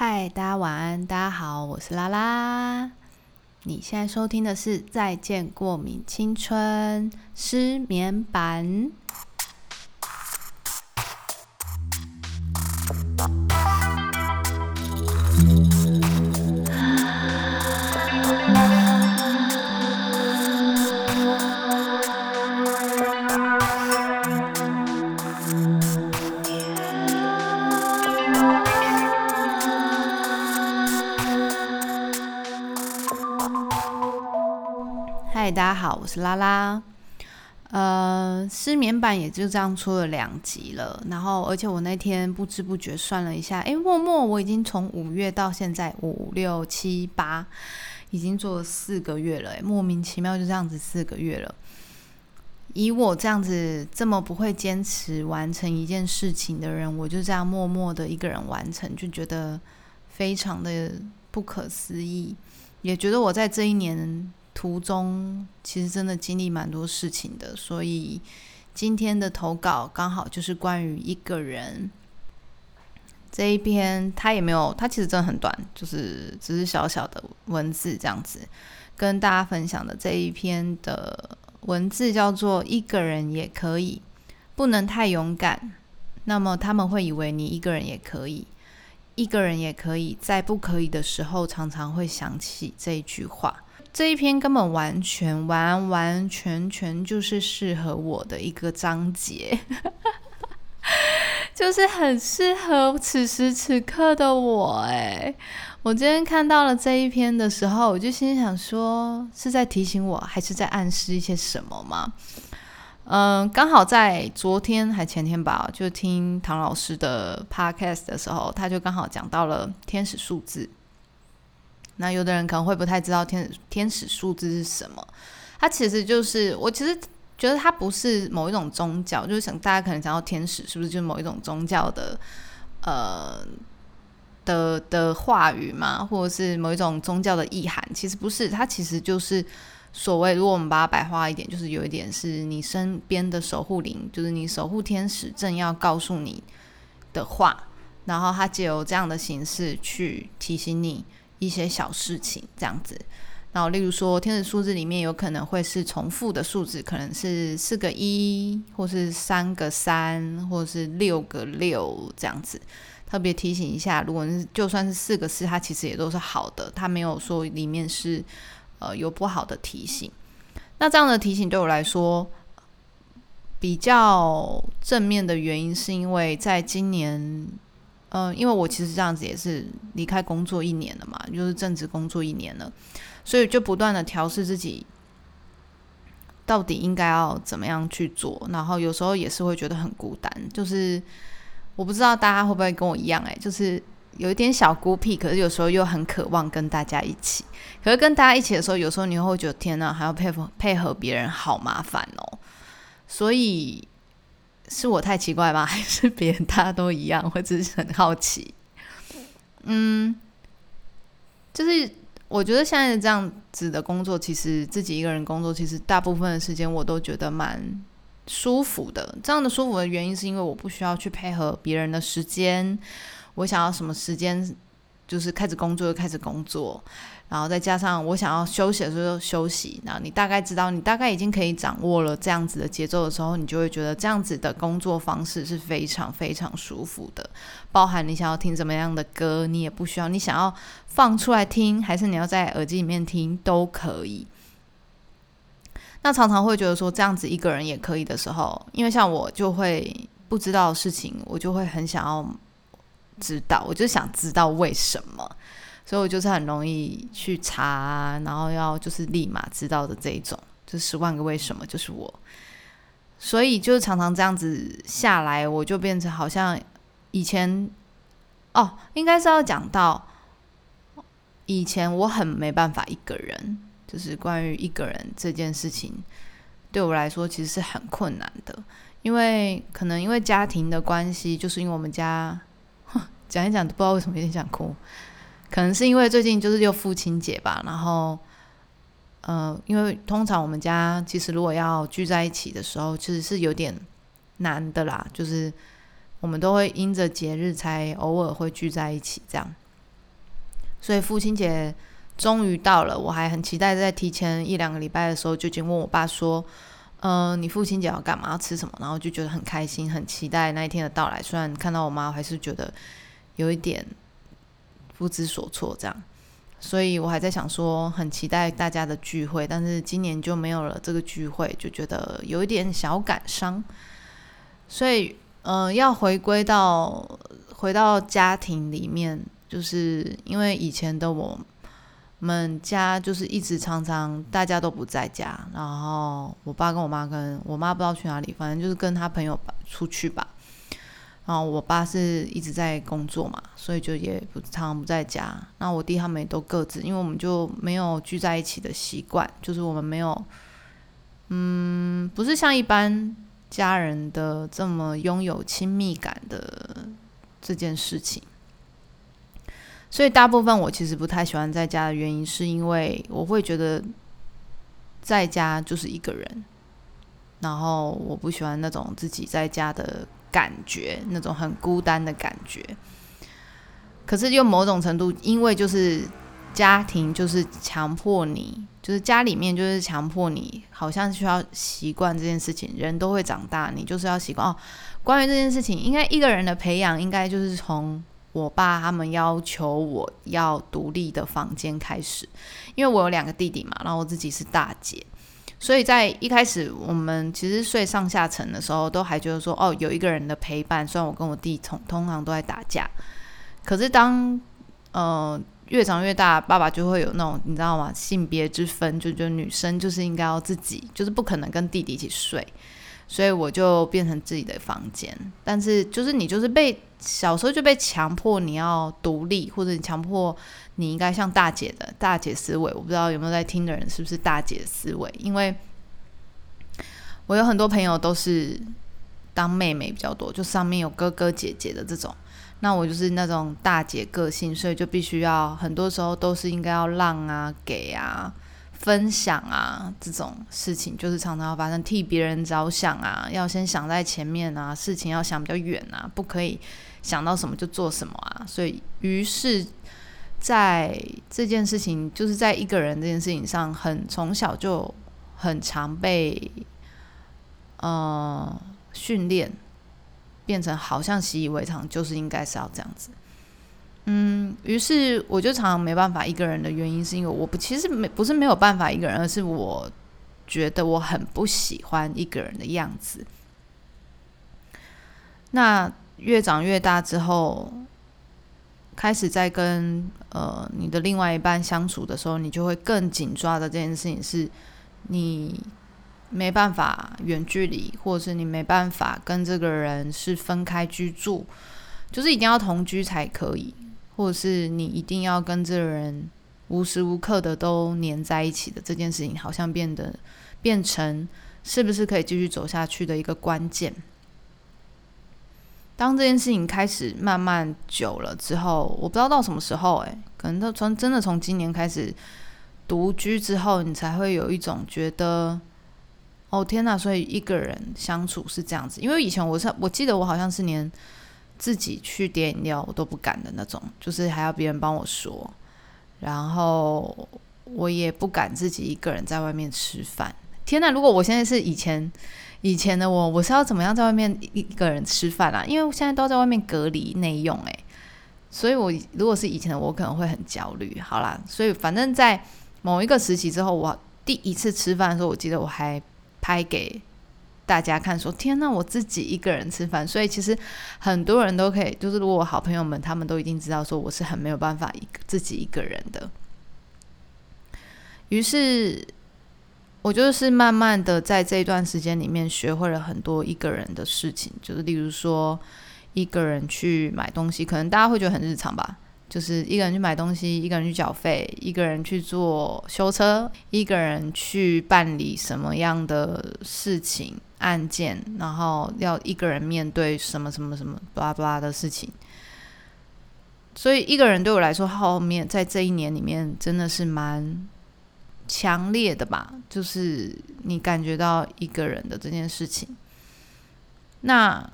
嗨，大家晚安，大家好，我是拉拉。你现在收听的是《再见过敏青春》失眠版。我是拉拉。呃，失眠版也就这样出了两集了，然后而且我那天不知不觉算了一下，诶，默默我已经从五月到现在五六七八，已经做了四个月了，诶，莫名其妙就这样子四个月了。以我这样子这么不会坚持完成一件事情的人，我就这样默默的一个人完成，就觉得非常的不可思议，也觉得我在这一年。途中其实真的经历蛮多事情的，所以今天的投稿刚好就是关于一个人这一篇，他也没有，他其实真的很短，就是只是小小的文字这样子，跟大家分享的这一篇的文字叫做“一个人也可以，不能太勇敢”，那么他们会以为你一个人也可以，一个人也可以在不可以的时候，常常会想起这一句话。这一篇根本完全完完全全就是适合我的一个章节，就是很适合此时此刻的我。哎，我今天看到了这一篇的时候，我就心想说，是在提醒我，还是在暗示一些什么吗？嗯，刚好在昨天还前天吧，就听唐老师的 podcast 的时候，他就刚好讲到了天使数字。那有的人可能会不太知道天天使数字是什么，它其实就是我其实觉得它不是某一种宗教，就是想大家可能想到天使是不是就是某一种宗教的呃的的话语嘛，或者是某一种宗教的意涵？其实不是，它其实就是所谓，如果我们把它白话一点，就是有一点是你身边的守护灵，就是你守护天使正要告诉你的话，然后它借由这样的形式去提醒你。一些小事情这样子，然后例如说天使数字里面有可能会是重复的数字，可能是四个一，或是三个三，或是六个六这样子。特别提醒一下，如果是就算是四个四，它其实也都是好的，它没有说里面是呃有不好的提醒。那这样的提醒对我来说比较正面的原因，是因为在今年。嗯，因为我其实这样子也是离开工作一年了嘛，就是正职工作一年了，所以就不断的调试自己，到底应该要怎么样去做。然后有时候也是会觉得很孤单，就是我不知道大家会不会跟我一样，诶，就是有一点小孤僻，可是有时候又很渴望跟大家一起。可是跟大家一起的时候，有时候你会觉得天呐，还要配合配合别人，好麻烦哦。所以。是我太奇怪吗？还是别人大家都一样？我只是很好奇。嗯，就是我觉得现在这样子的工作，其实自己一个人工作，其实大部分的时间我都觉得蛮舒服的。这样的舒服的原因，是因为我不需要去配合别人的时间，我想要什么时间，就是开始工作就开始工作。然后再加上我想要休息的时候休息，然后你大概知道，你大概已经可以掌握了这样子的节奏的时候，你就会觉得这样子的工作方式是非常非常舒服的。包含你想要听怎么样的歌，你也不需要，你想要放出来听，还是你要在耳机里面听都可以。那常常会觉得说这样子一个人也可以的时候，因为像我就会不知道事情，我就会很想要知道，我就想知道为什么。所以我就是很容易去查，然后要就是立马知道的这一种，就十万个为什么就是我。所以就常常这样子下来，我就变成好像以前哦，应该是要讲到以前我很没办法一个人，就是关于一个人这件事情，对我来说其实是很困难的，因为可能因为家庭的关系，就是因为我们家讲一讲都不知道为什么有点想哭。可能是因为最近就是又父亲节吧，然后，呃，因为通常我们家其实如果要聚在一起的时候，其实是有点难的啦。就是我们都会因着节日才偶尔会聚在一起这样。所以父亲节终于到了，我还很期待在提前一两个礼拜的时候就已经问我爸说：“嗯，你父亲节要干嘛？要吃什么？”然后就觉得很开心，很期待那一天的到来。虽然看到我妈，还是觉得有一点不知所措，这样。所以我还在想说，很期待大家的聚会，但是今年就没有了这个聚会，就觉得有一点小感伤。所以，嗯，要回归到回到家庭里面，就是因为以前的我们家就是一直常常大家都不在家，然后我爸跟我妈跟我妈不知道去哪里，反正就是跟他朋友出去吧。然后我爸是一直在工作嘛，所以就也不常常不在家。那我弟他们也都各自，因为我们就没有聚在一起的习惯，就是我们没有，嗯，不是像一般家人的这么拥有亲密感的这件事情。所以大部分我其实不太喜欢在家的原因，是因为我会觉得在家就是一个人，然后我不喜欢那种自己在家的。感觉那种很孤单的感觉，可是又某种程度，因为就是家庭就是强迫你，就是家里面就是强迫你，好像需要习惯这件事情。人都会长大，你就是要习惯哦。关于这件事情，应该一个人的培养，应该就是从我爸他们要求我要独立的房间开始，因为我有两个弟弟嘛，然后我自己是大姐。所以在一开始，我们其实睡上下层的时候，都还觉得说，哦，有一个人的陪伴。虽然我跟我弟通通常都在打架，可是当呃越长越大，爸爸就会有那种你知道吗？性别之分，就觉得女生就是应该要自己，就是不可能跟弟弟一起睡。所以我就变成自己的房间。但是就是你就是被小时候就被强迫你要独立，或者你强迫。你应该像大姐的大姐思维，我不知道有没有在听的人是不是大姐思维？因为我有很多朋友都是当妹妹比较多，就上面有哥哥姐姐的这种。那我就是那种大姐个性，所以就必须要很多时候都是应该要让啊、给啊、分享啊这种事情，就是常常要发生，替别人着想啊，要先想在前面啊，事情要想比较远啊，不可以想到什么就做什么啊。所以于是。在这件事情，就是在一个人这件事情上，很从小就很常被呃训练，变成好像习以为常，就是应该是要这样子。嗯，于是我就常常没办法一个人的原因，是因为我不其实没不是没有办法一个人，而是我觉得我很不喜欢一个人的样子。那越长越大之后。开始在跟呃你的另外一半相处的时候，你就会更紧抓的这件事情是，你没办法远距离，或者是你没办法跟这个人是分开居住，就是一定要同居才可以，或者是你一定要跟这个人无时无刻的都黏在一起的这件事情，好像变得变成是不是可以继续走下去的一个关键。当这件事情开始慢慢久了之后，我不知道到什么时候，诶，可能都从真的从今年开始独居之后，你才会有一种觉得，哦天哪！所以一个人相处是这样子。因为以前我是我记得我好像是连自己去点饮料我都不敢的那种，就是还要别人帮我说，然后我也不敢自己一个人在外面吃饭。天哪！如果我现在是以前。以前的我，我是要怎么样在外面一一个人吃饭啊？因为现在都在外面隔离内用，诶，所以我如果是以前的我，可能会很焦虑。好啦，所以反正在某一个时期之后，我第一次吃饭的时候，我记得我还拍给大家看，说：“天呐，我自己一个人吃饭。”所以其实很多人都可以，就是如果好朋友们他们都一定知道，说我是很没有办法一个自己一个人的。于是。我就是慢慢的在这一段时间里面学会了很多一个人的事情，就是例如说一个人去买东西，可能大家会觉得很日常吧，就是一个人去买东西，一个人去缴费，一个人去做修车，一个人去办理什么样的事情案件，然后要一个人面对什么什么什么巴拉巴拉的事情，所以一个人对我来说，后面在这一年里面真的是蛮。强烈的吧，就是你感觉到一个人的这件事情。那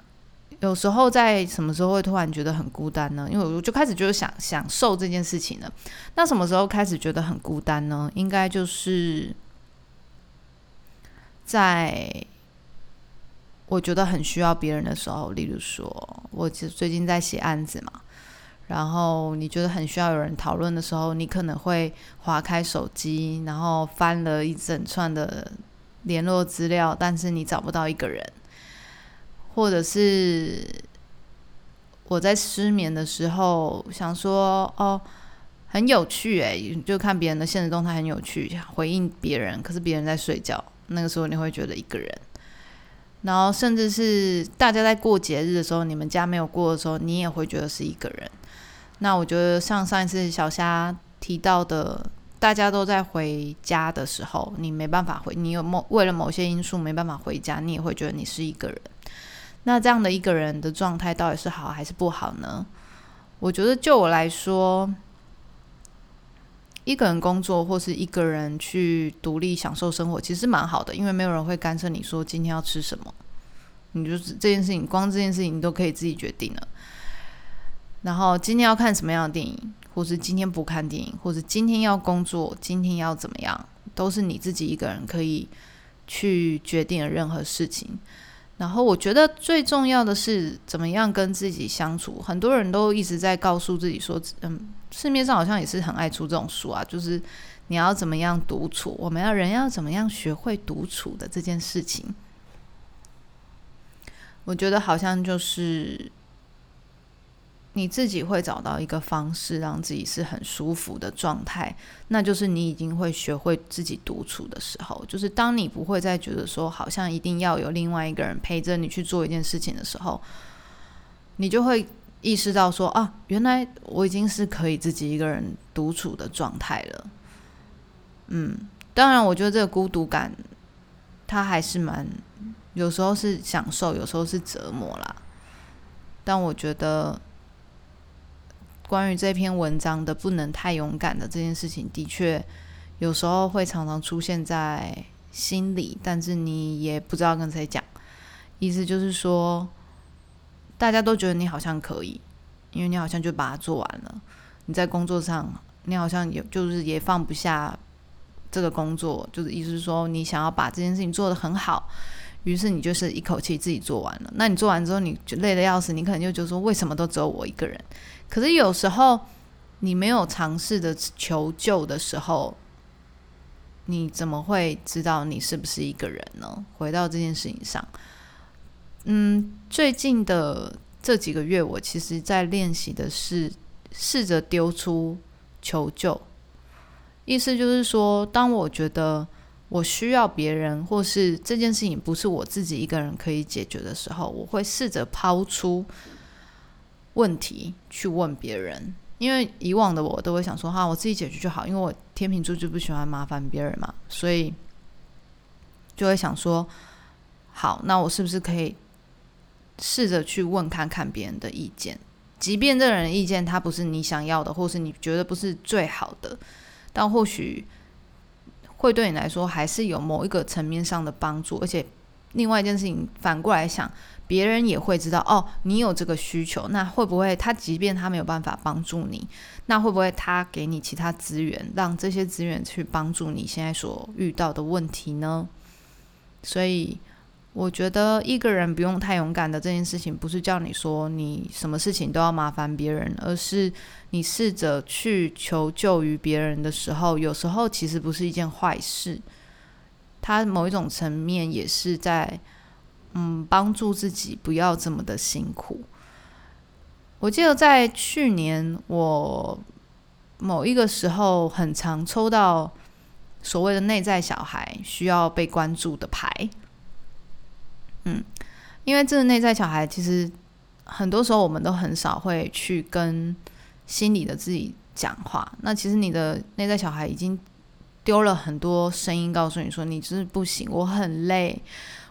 有时候在什么时候会突然觉得很孤单呢？因为我就开始就是想享受这件事情了。那什么时候开始觉得很孤单呢？应该就是在我觉得很需要别人的时候，例如说，我其实最近在写案子嘛，然后你觉得很需要有人讨论的时候，你可能会划开手机，然后翻了一整串的联络资料，但是你找不到一个人。或者是我在失眠的时候想说哦，很有趣诶，就看别人的现实动态很有趣，回应别人，可是别人在睡觉，那个时候你会觉得一个人。然后甚至是大家在过节日的时候，你们家没有过的时候，你也会觉得是一个人。那我觉得像上一次小虾提到的，大家都在回家的时候，你没办法回，你有某为了某些因素没办法回家，你也会觉得你是一个人。那这样的一个人的状态到底是好还是不好呢？我觉得就我来说，一个人工作或是一个人去独立享受生活，其实蛮好的，因为没有人会干涉你说今天要吃什么，你就是这件事情，光这件事情你都可以自己决定了。然后今天要看什么样的电影，或是今天不看电影，或者今天要工作，今天要怎么样，都是你自己一个人可以去决定的任何事情。然后我觉得最重要的是怎么样跟自己相处。很多人都一直在告诉自己说，嗯，市面上好像也是很爱出这种书啊，就是你要怎么样独处，我们要人要怎么样学会独处的这件事情。我觉得好像就是。你自己会找到一个方式，让自己是很舒服的状态，那就是你已经会学会自己独处的时候，就是当你不会再觉得说好像一定要有另外一个人陪着你去做一件事情的时候，你就会意识到说啊，原来我已经是可以自己一个人独处的状态了。嗯，当然，我觉得这个孤独感，它还是蛮有时候是享受，有时候是折磨啦。但我觉得。关于这篇文章的不能太勇敢的这件事情，的确有时候会常常出现在心里，但是你也不知道跟谁讲。意思就是说，大家都觉得你好像可以，因为你好像就把它做完了。你在工作上，你好像也就是也放不下这个工作，就是意思是说，你想要把这件事情做得很好，于是你就是一口气自己做完了。那你做完之后，你就累得要死，你可能就觉得说，为什么都只有我一个人？可是有时候，你没有尝试的求救的时候，你怎么会知道你是不是一个人呢？回到这件事情上，嗯，最近的这几个月，我其实在练习的是试着丢出求救，意思就是说，当我觉得我需要别人，或是这件事情不是我自己一个人可以解决的时候，我会试着抛出。问题去问别人，因为以往的我都会想说哈，我自己解决就好，因为我天秤座就不喜欢麻烦别人嘛，所以就会想说，好，那我是不是可以试着去问看看别人的意见，即便这个人意见他不是你想要的，或是你觉得不是最好的，但或许会对你来说还是有某一个层面上的帮助，而且另外一件事情反过来想。别人也会知道哦，你有这个需求，那会不会他即便他没有办法帮助你，那会不会他给你其他资源，让这些资源去帮助你现在所遇到的问题呢？所以我觉得一个人不用太勇敢的这件事情，不是叫你说你什么事情都要麻烦别人，而是你试着去求救于别人的时候，有时候其实不是一件坏事，他某一种层面也是在。嗯，帮助自己不要这么的辛苦。我记得在去年，我某一个时候很常抽到所谓的内在小孩需要被关注的牌。嗯，因为这个内在小孩，其实很多时候我们都很少会去跟心里的自己讲话。那其实你的内在小孩已经丢了很多声音，告诉你说：“你就是不行，我很累。”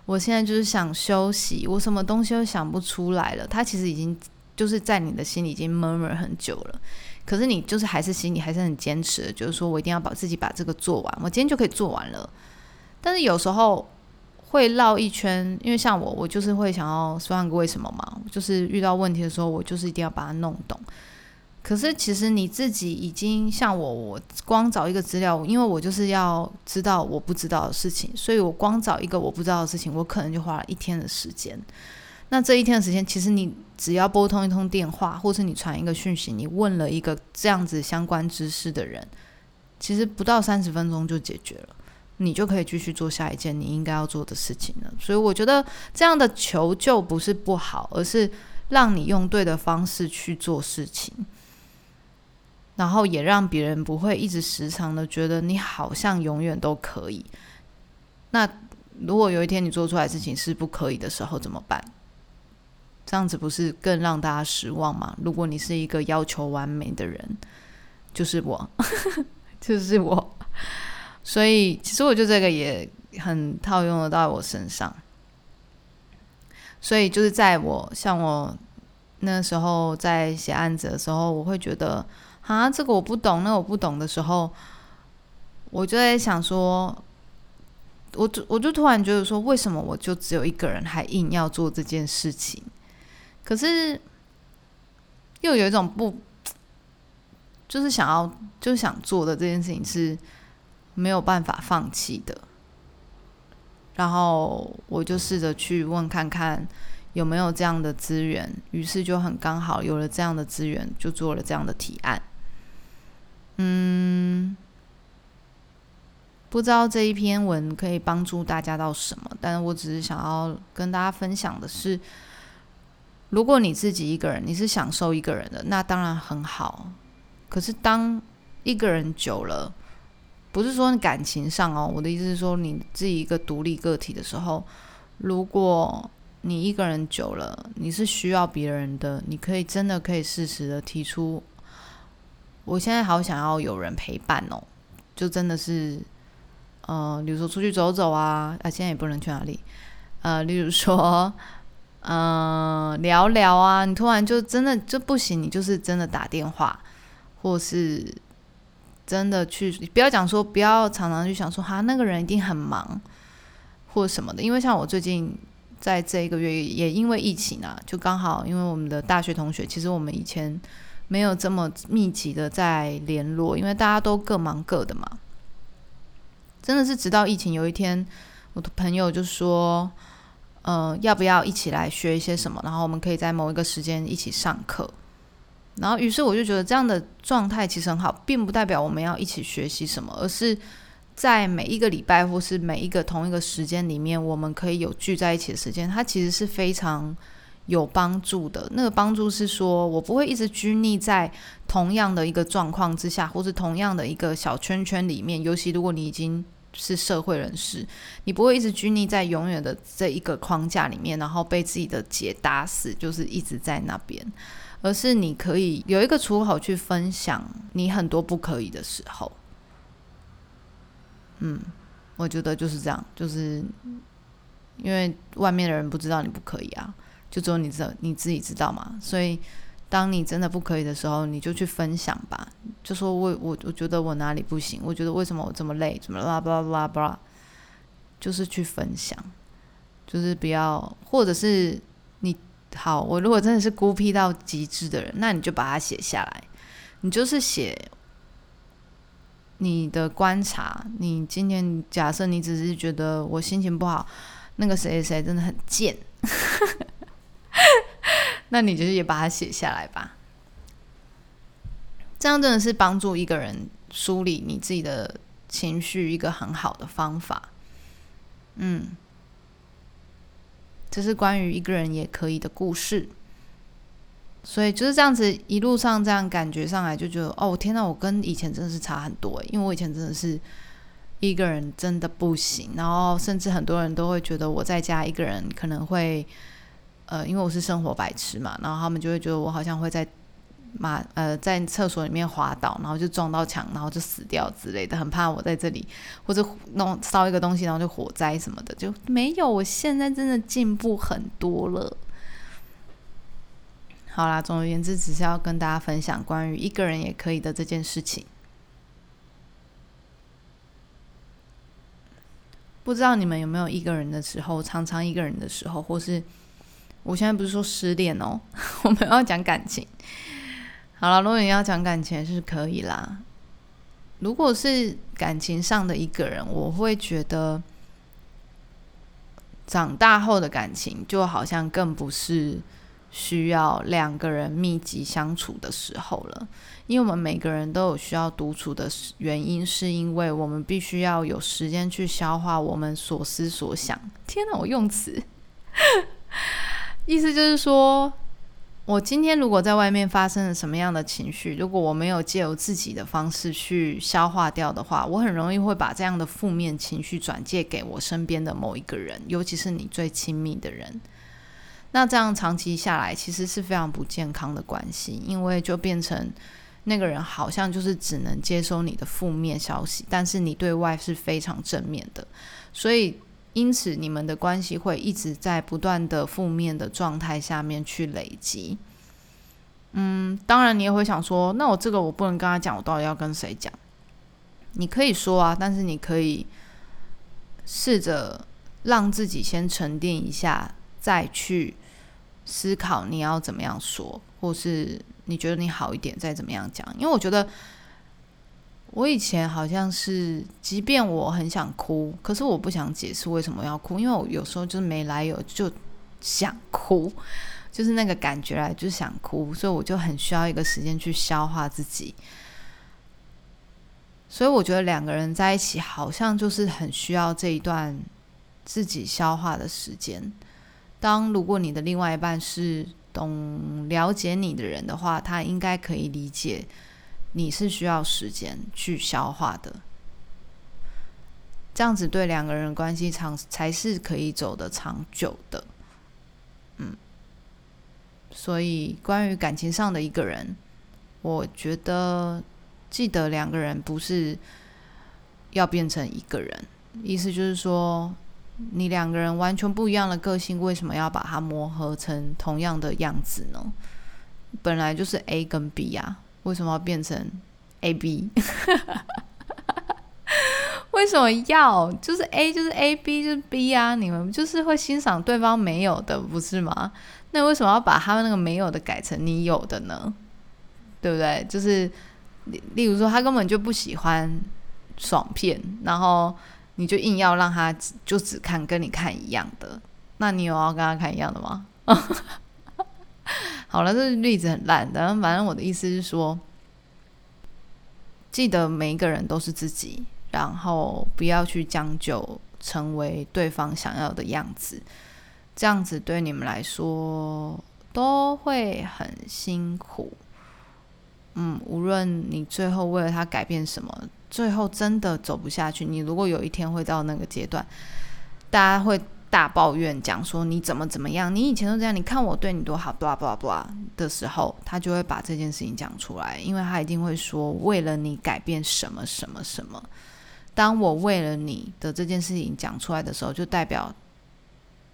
我现在就是想休息，我什么东西都想不出来了。他其实已经就是在你的心里已经 murmur 很久了，可是你就是还是心里还是很坚持的，就是说我一定要把自己把这个做完，我今天就可以做完了。但是有时候会绕一圈，因为像我，我就是会想要说个为什么嘛，就是遇到问题的时候，我就是一定要把它弄懂。可是其实你自己已经像我，我光找一个资料，因为我就是要知道我不知道的事情，所以我光找一个我不知道的事情，我可能就花了一天的时间。那这一天的时间，其实你只要拨通一通电话，或是你传一个讯息，你问了一个这样子相关知识的人，其实不到三十分钟就解决了。你就可以继续做下一件你应该要做的事情了。所以我觉得这样的求救不是不好，而是让你用对的方式去做事情，然后也让别人不会一直时常的觉得你好像永远都可以。那如果有一天你做出来事情是不可以的时候怎么办？这样子不是更让大家失望吗？如果你是一个要求完美的人，就是我，就是我。所以，其实我觉得这个也很套用得到我身上。所以，就是在我像我那时候在写案子的时候，我会觉得啊，这个我不懂，那我不懂的时候，我就在想说，我就我就突然觉得说，为什么我就只有一个人，还硬要做这件事情？可是又有一种不，就是想要，就是想做的这件事情是。没有办法放弃的，然后我就试着去问看看有没有这样的资源，于是就很刚好有了这样的资源，就做了这样的提案。嗯，不知道这一篇文可以帮助大家到什么，但我只是想要跟大家分享的是，如果你自己一个人，你是享受一个人的，那当然很好。可是当一个人久了，不是说感情上哦，我的意思是说，你自己一个独立个体的时候，如果你一个人久了，你是需要别人的，你可以真的可以适时的提出，我现在好想要有人陪伴哦，就真的是，呃，比如说出去走走啊，啊，现在也不能去哪里，呃，例如说，嗯，聊聊啊，你突然就真的就不行，你就是真的打电话，或是。真的去，不要讲说，不要常常去想说，哈，那个人一定很忙，或什么的。因为像我最近在这一个月，也因为疫情啊，就刚好因为我们的大学同学，其实我们以前没有这么密集的在联络，因为大家都各忙各的嘛。真的是直到疫情有一天，我的朋友就说，呃，要不要一起来学一些什么？然后我们可以在某一个时间一起上课。然后，于是我就觉得这样的状态其实很好，并不代表我们要一起学习什么，而是在每一个礼拜或是每一个同一个时间里面，我们可以有聚在一起的时间。它其实是非常有帮助的。那个帮助是说，我不会一直拘泥在同样的一个状况之下，或是同样的一个小圈圈里面。尤其如果你已经是社会人士，你不会一直拘泥在永远的这一个框架里面，然后被自己的结打死，就是一直在那边。而是你可以有一个出口去分享你很多不可以的时候，嗯，我觉得就是这样，就是因为外面的人不知道你不可以啊，就只有你知你自己知道嘛。所以当你真的不可以的时候，你就去分享吧，就说我我我觉得我哪里不行，我觉得为什么我这么累，怎么啦巴拉巴拉巴拉，就是去分享，就是不要，或者是你。好，我如果真的是孤僻到极致的人，那你就把它写下来。你就是写你的观察。你今天假设你只是觉得我心情不好，那个谁谁真的很贱，那你就是也把它写下来吧。这样真的是帮助一个人梳理你自己的情绪一个很好的方法。嗯。这是关于一个人也可以的故事，所以就是这样子一路上这样感觉上来就觉得哦天呐，我跟以前真的是差很多因为我以前真的是一个人真的不行，然后甚至很多人都会觉得我在家一个人可能会呃，因为我是生活白痴嘛，然后他们就会觉得我好像会在。马呃，在厕所里面滑倒，然后就撞到墙，然后就死掉之类的，很怕我在这里或者弄烧一个东西，然后就火灾什么的，就没有。我现在真的进步很多了。好啦，总而言之，只是要跟大家分享关于一个人也可以的这件事情。不知道你们有没有一个人的时候，常常一个人的时候，或是我现在不是说失恋哦，我们要讲感情。好了，如果你要讲感情是可以啦。如果是感情上的一个人，我会觉得长大后的感情就好像更不是需要两个人密集相处的时候了，因为我们每个人都有需要独处的原因，是因为我们必须要有时间去消化我们所思所想。天哪，我用词，意思就是说。我今天如果在外面发生了什么样的情绪，如果我没有借由自己的方式去消化掉的话，我很容易会把这样的负面情绪转借给我身边的某一个人，尤其是你最亲密的人。那这样长期下来，其实是非常不健康的关系，因为就变成那个人好像就是只能接收你的负面消息，但是你对外是非常正面的，所以。因此，你们的关系会一直在不断的负面的状态下面去累积。嗯，当然，你也会想说，那我这个我不能跟他讲，我到底要跟谁讲？你可以说啊，但是你可以试着让自己先沉淀一下，再去思考你要怎么样说，或是你觉得你好一点再怎么样讲。因为我觉得。我以前好像是，即便我很想哭，可是我不想解释为什么要哭，因为我有时候就是没来由就想哭，就是那个感觉来就想哭，所以我就很需要一个时间去消化自己。所以我觉得两个人在一起好像就是很需要这一段自己消化的时间。当如果你的另外一半是懂了解你的人的话，他应该可以理解。你是需要时间去消化的，这样子对两个人关系长才是可以走得长久的。嗯，所以关于感情上的一个人，我觉得记得两个人不是要变成一个人，意思就是说，你两个人完全不一样的个性，为什么要把它磨合成同样的样子呢？本来就是 A 跟 B 呀。为什么要变成 A B？为什么要就是 A 就是 A，B 就是 B 啊？你们就是会欣赏对方没有的，不是吗？那为什么要把他们那个没有的改成你有的呢？对不对？就是例如说，他根本就不喜欢爽片，然后你就硬要让他就只看跟你看一样的，那你有要跟他看一样的吗？好了，这例子很烂，但反正我的意思是说，记得每一个人都是自己，然后不要去将就成为对方想要的样子，这样子对你们来说都会很辛苦。嗯，无论你最后为了他改变什么，最后真的走不下去，你如果有一天会到那个阶段，大家会。大抱怨讲说你怎么怎么样，你以前都这样，你看我对你多好，blah blah blah 的时候，他就会把这件事情讲出来，因为他一定会说为了你改变什么什么什么。当我为了你的这件事情讲出来的时候，就代表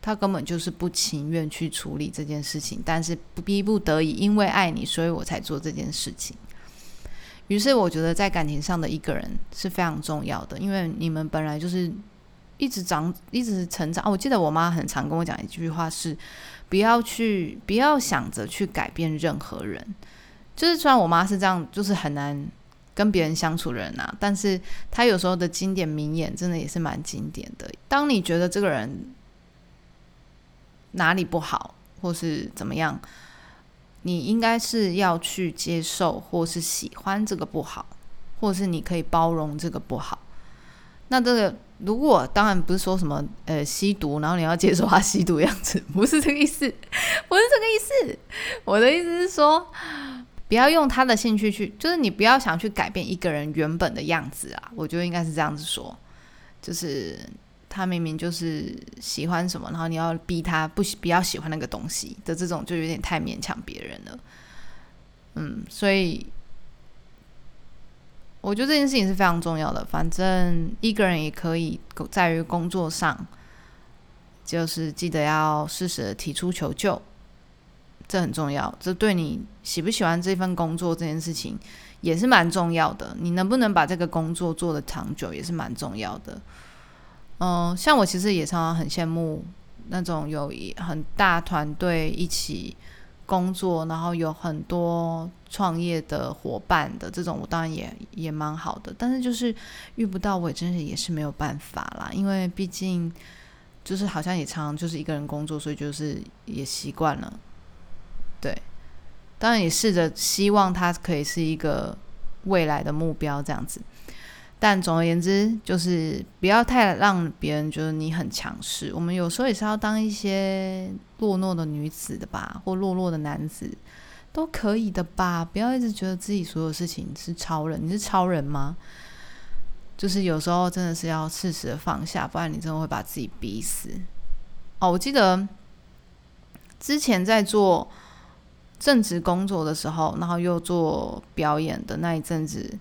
他根本就是不情愿去处理这件事情，但是逼不得已，因为爱你，所以我才做这件事情。于是我觉得在感情上的一个人是非常重要的，因为你们本来就是。一直长，一直成长。我记得我妈很常跟我讲一句话是：不要去，不要想着去改变任何人。就是虽然我妈是这样，就是很难跟别人相处的人啊，但是她有时候的经典名言真的也是蛮经典的。当你觉得这个人哪里不好，或是怎么样，你应该是要去接受，或是喜欢这个不好，或是你可以包容这个不好。那这个。如果当然不是说什么呃吸毒，然后你要接受他吸毒的样子，不是这个意思，不是这个意思。我的意思是说，不要用他的兴趣去，就是你不要想去改变一个人原本的样子啊。我觉得应该是这样子说，就是他明明就是喜欢什么，然后你要逼他不喜，不要喜欢那个东西的这种，就有点太勉强别人了。嗯，所以。我觉得这件事情是非常重要的。反正一个人也可以在于工作上，就是记得要适时的提出求救，这很重要。这对你喜不喜欢这份工作这件事情也是蛮重要的。你能不能把这个工作做的长久也是蛮重要的。嗯，像我其实也常常很羡慕那种有一很大团队一起工作，然后有很多创业的伙伴的这种，我当然也也蛮好的。但是就是遇不到，我也真是也是没有办法啦，因为毕竟就是好像也常常就是一个人工作，所以就是也习惯了。对，当然也试着希望他可以是一个未来的目标这样子。但总而言之，就是不要太让别人觉得你很强势。我们有时候也是要当一些落寞的女子的吧，或落落的男子都可以的吧。不要一直觉得自己所有事情是超人，你是超人吗？就是有时候真的是要适时的放下，不然你真的会把自己逼死。哦，我记得之前在做正职工作的时候，然后又做表演的那一阵子。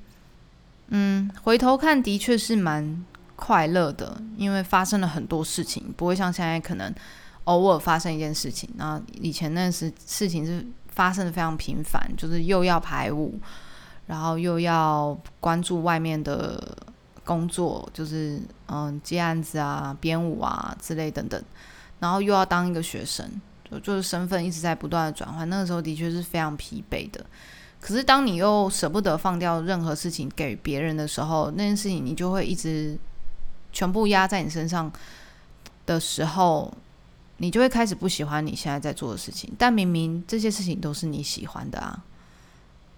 嗯，回头看的确是蛮快乐的，因为发生了很多事情，不会像现在可能偶尔发生一件事情。那以前那时事情是发生的非常频繁，就是又要排舞，然后又要关注外面的工作，就是嗯接案子啊、编舞啊之类等等，然后又要当一个学生，就就是身份一直在不断的转换。那个时候的确是非常疲惫的。可是，当你又舍不得放掉任何事情给别人的时候，那件事情你就会一直全部压在你身上的时候，你就会开始不喜欢你现在在做的事情。但明明这些事情都是你喜欢的啊，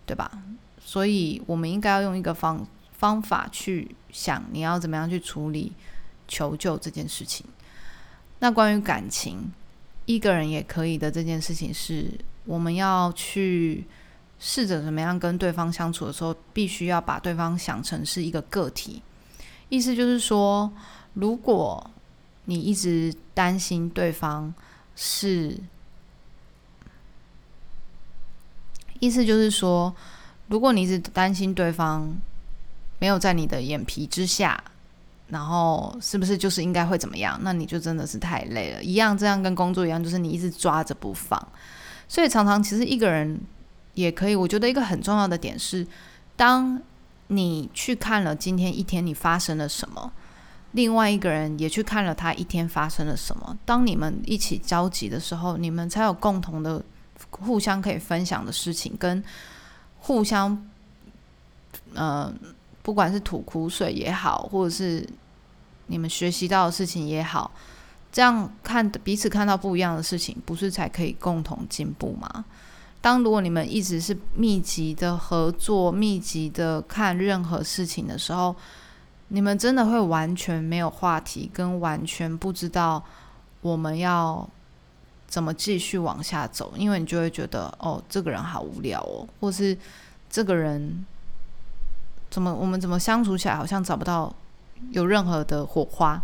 对吧？所以，我们应该要用一个方方法去想，你要怎么样去处理求救这件事情。那关于感情，一个人也可以的这件事情，是我们要去。试着怎么样跟对方相处的时候，必须要把对方想成是一个个体。意思就是说，如果你一直担心对方是，意思就是说，如果你一直担心对方没有在你的眼皮之下，然后是不是就是应该会怎么样？那你就真的是太累了。一样，这样跟工作一样，就是你一直抓着不放。所以常常其实一个人。也可以，我觉得一个很重要的点是，当你去看了今天一天你发生了什么，另外一个人也去看了他一天发生了什么，当你们一起交集的时候，你们才有共同的、互相可以分享的事情，跟互相，呃，不管是吐苦水也好，或者是你们学习到的事情也好，这样看彼此看到不一样的事情，不是才可以共同进步吗？当如果你们一直是密集的合作、密集的看任何事情的时候，你们真的会完全没有话题，跟完全不知道我们要怎么继续往下走，因为你就会觉得哦，这个人好无聊哦，或是这个人怎么我们怎么相处起来好像找不到有任何的火花，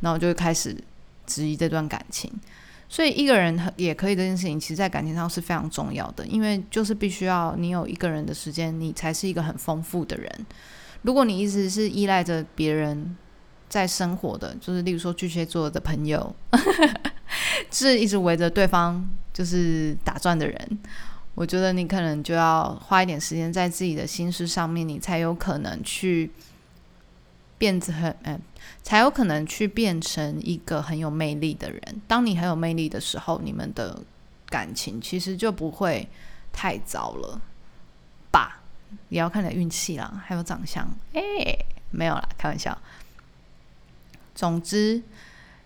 然后就会开始质疑这段感情。所以一个人也可以这件事情，其实，在感情上是非常重要的，因为就是必须要你有一个人的时间，你才是一个很丰富的人。如果你一直是依赖着别人在生活的，就是例如说巨蟹座的朋友，是一直围着对方就是打转的人，我觉得你可能就要花一点时间在自己的心事上面，你才有可能去。变成很嗯，才有可能去变成一个很有魅力的人。当你很有魅力的时候，你们的感情其实就不会太糟了吧？也要看你的运气啦，还有长相。哎，没有啦，开玩笑。总之，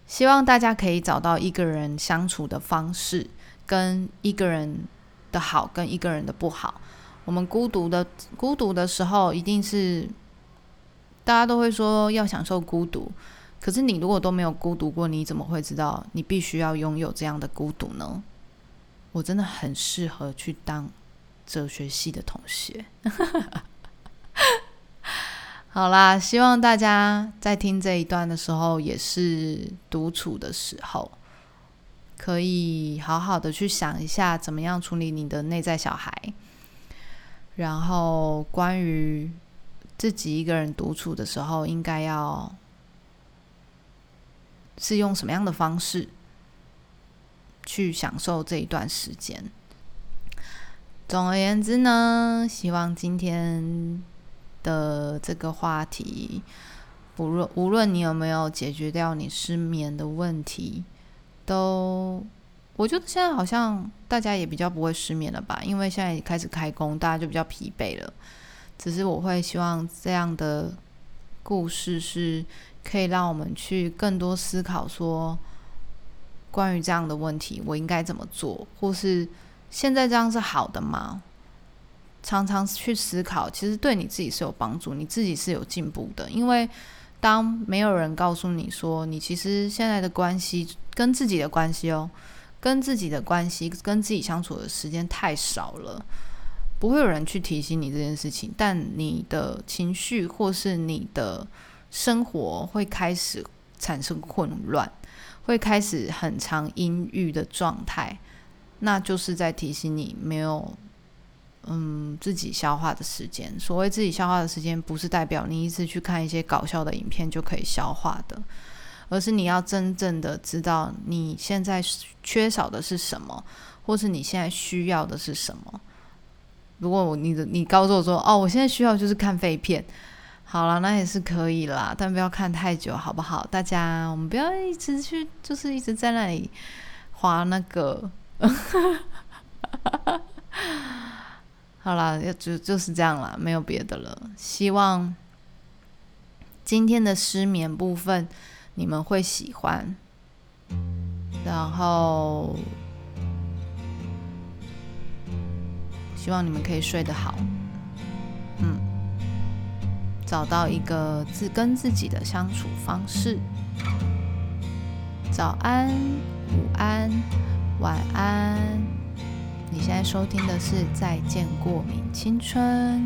希望大家可以找到一个人相处的方式，跟一个人的好，跟一个人的不好。我们孤独的孤独的时候，一定是。大家都会说要享受孤独，可是你如果都没有孤独过，你怎么会知道你必须要拥有这样的孤独呢？我真的很适合去当哲学系的同学。好啦，希望大家在听这一段的时候，也是独处的时候，可以好好的去想一下，怎么样处理你的内在小孩，然后关于。自己一个人独处的时候，应该要是用什么样的方式去享受这一段时间？总而言之呢，希望今天的这个话题无论无论你有没有解决掉你失眠的问题，都我觉得现在好像大家也比较不会失眠了吧？因为现在开始开工，大家就比较疲惫了。只是我会希望这样的故事是可以让我们去更多思考，说关于这样的问题，我应该怎么做，或是现在这样是好的吗？常常去思考，其实对你自己是有帮助，你自己是有进步的，因为。当没有人告诉你说，你其实现在的关系跟自己的关系哦，跟自己的关系跟自己相处的时间太少了，不会有人去提醒你这件事情。但你的情绪或是你的生活会开始产生混乱，会开始很长阴郁的状态，那就是在提醒你没有。嗯，自己消化的时间。所谓自己消化的时间，不是代表你一直去看一些搞笑的影片就可以消化的，而是你要真正的知道你现在缺少的是什么，或是你现在需要的是什么。如果我你的你告诉我说，哦，我现在需要就是看废片，好了，那也是可以啦，但不要看太久，好不好？大家，我们不要一直去，就是一直在那里划那个。好了，就就是这样了，没有别的了。希望今天的失眠部分你们会喜欢，然后希望你们可以睡得好，嗯，找到一个自跟自己的相处方式。早安，午安，晚安。你现在收听的是《再见过敏青春》。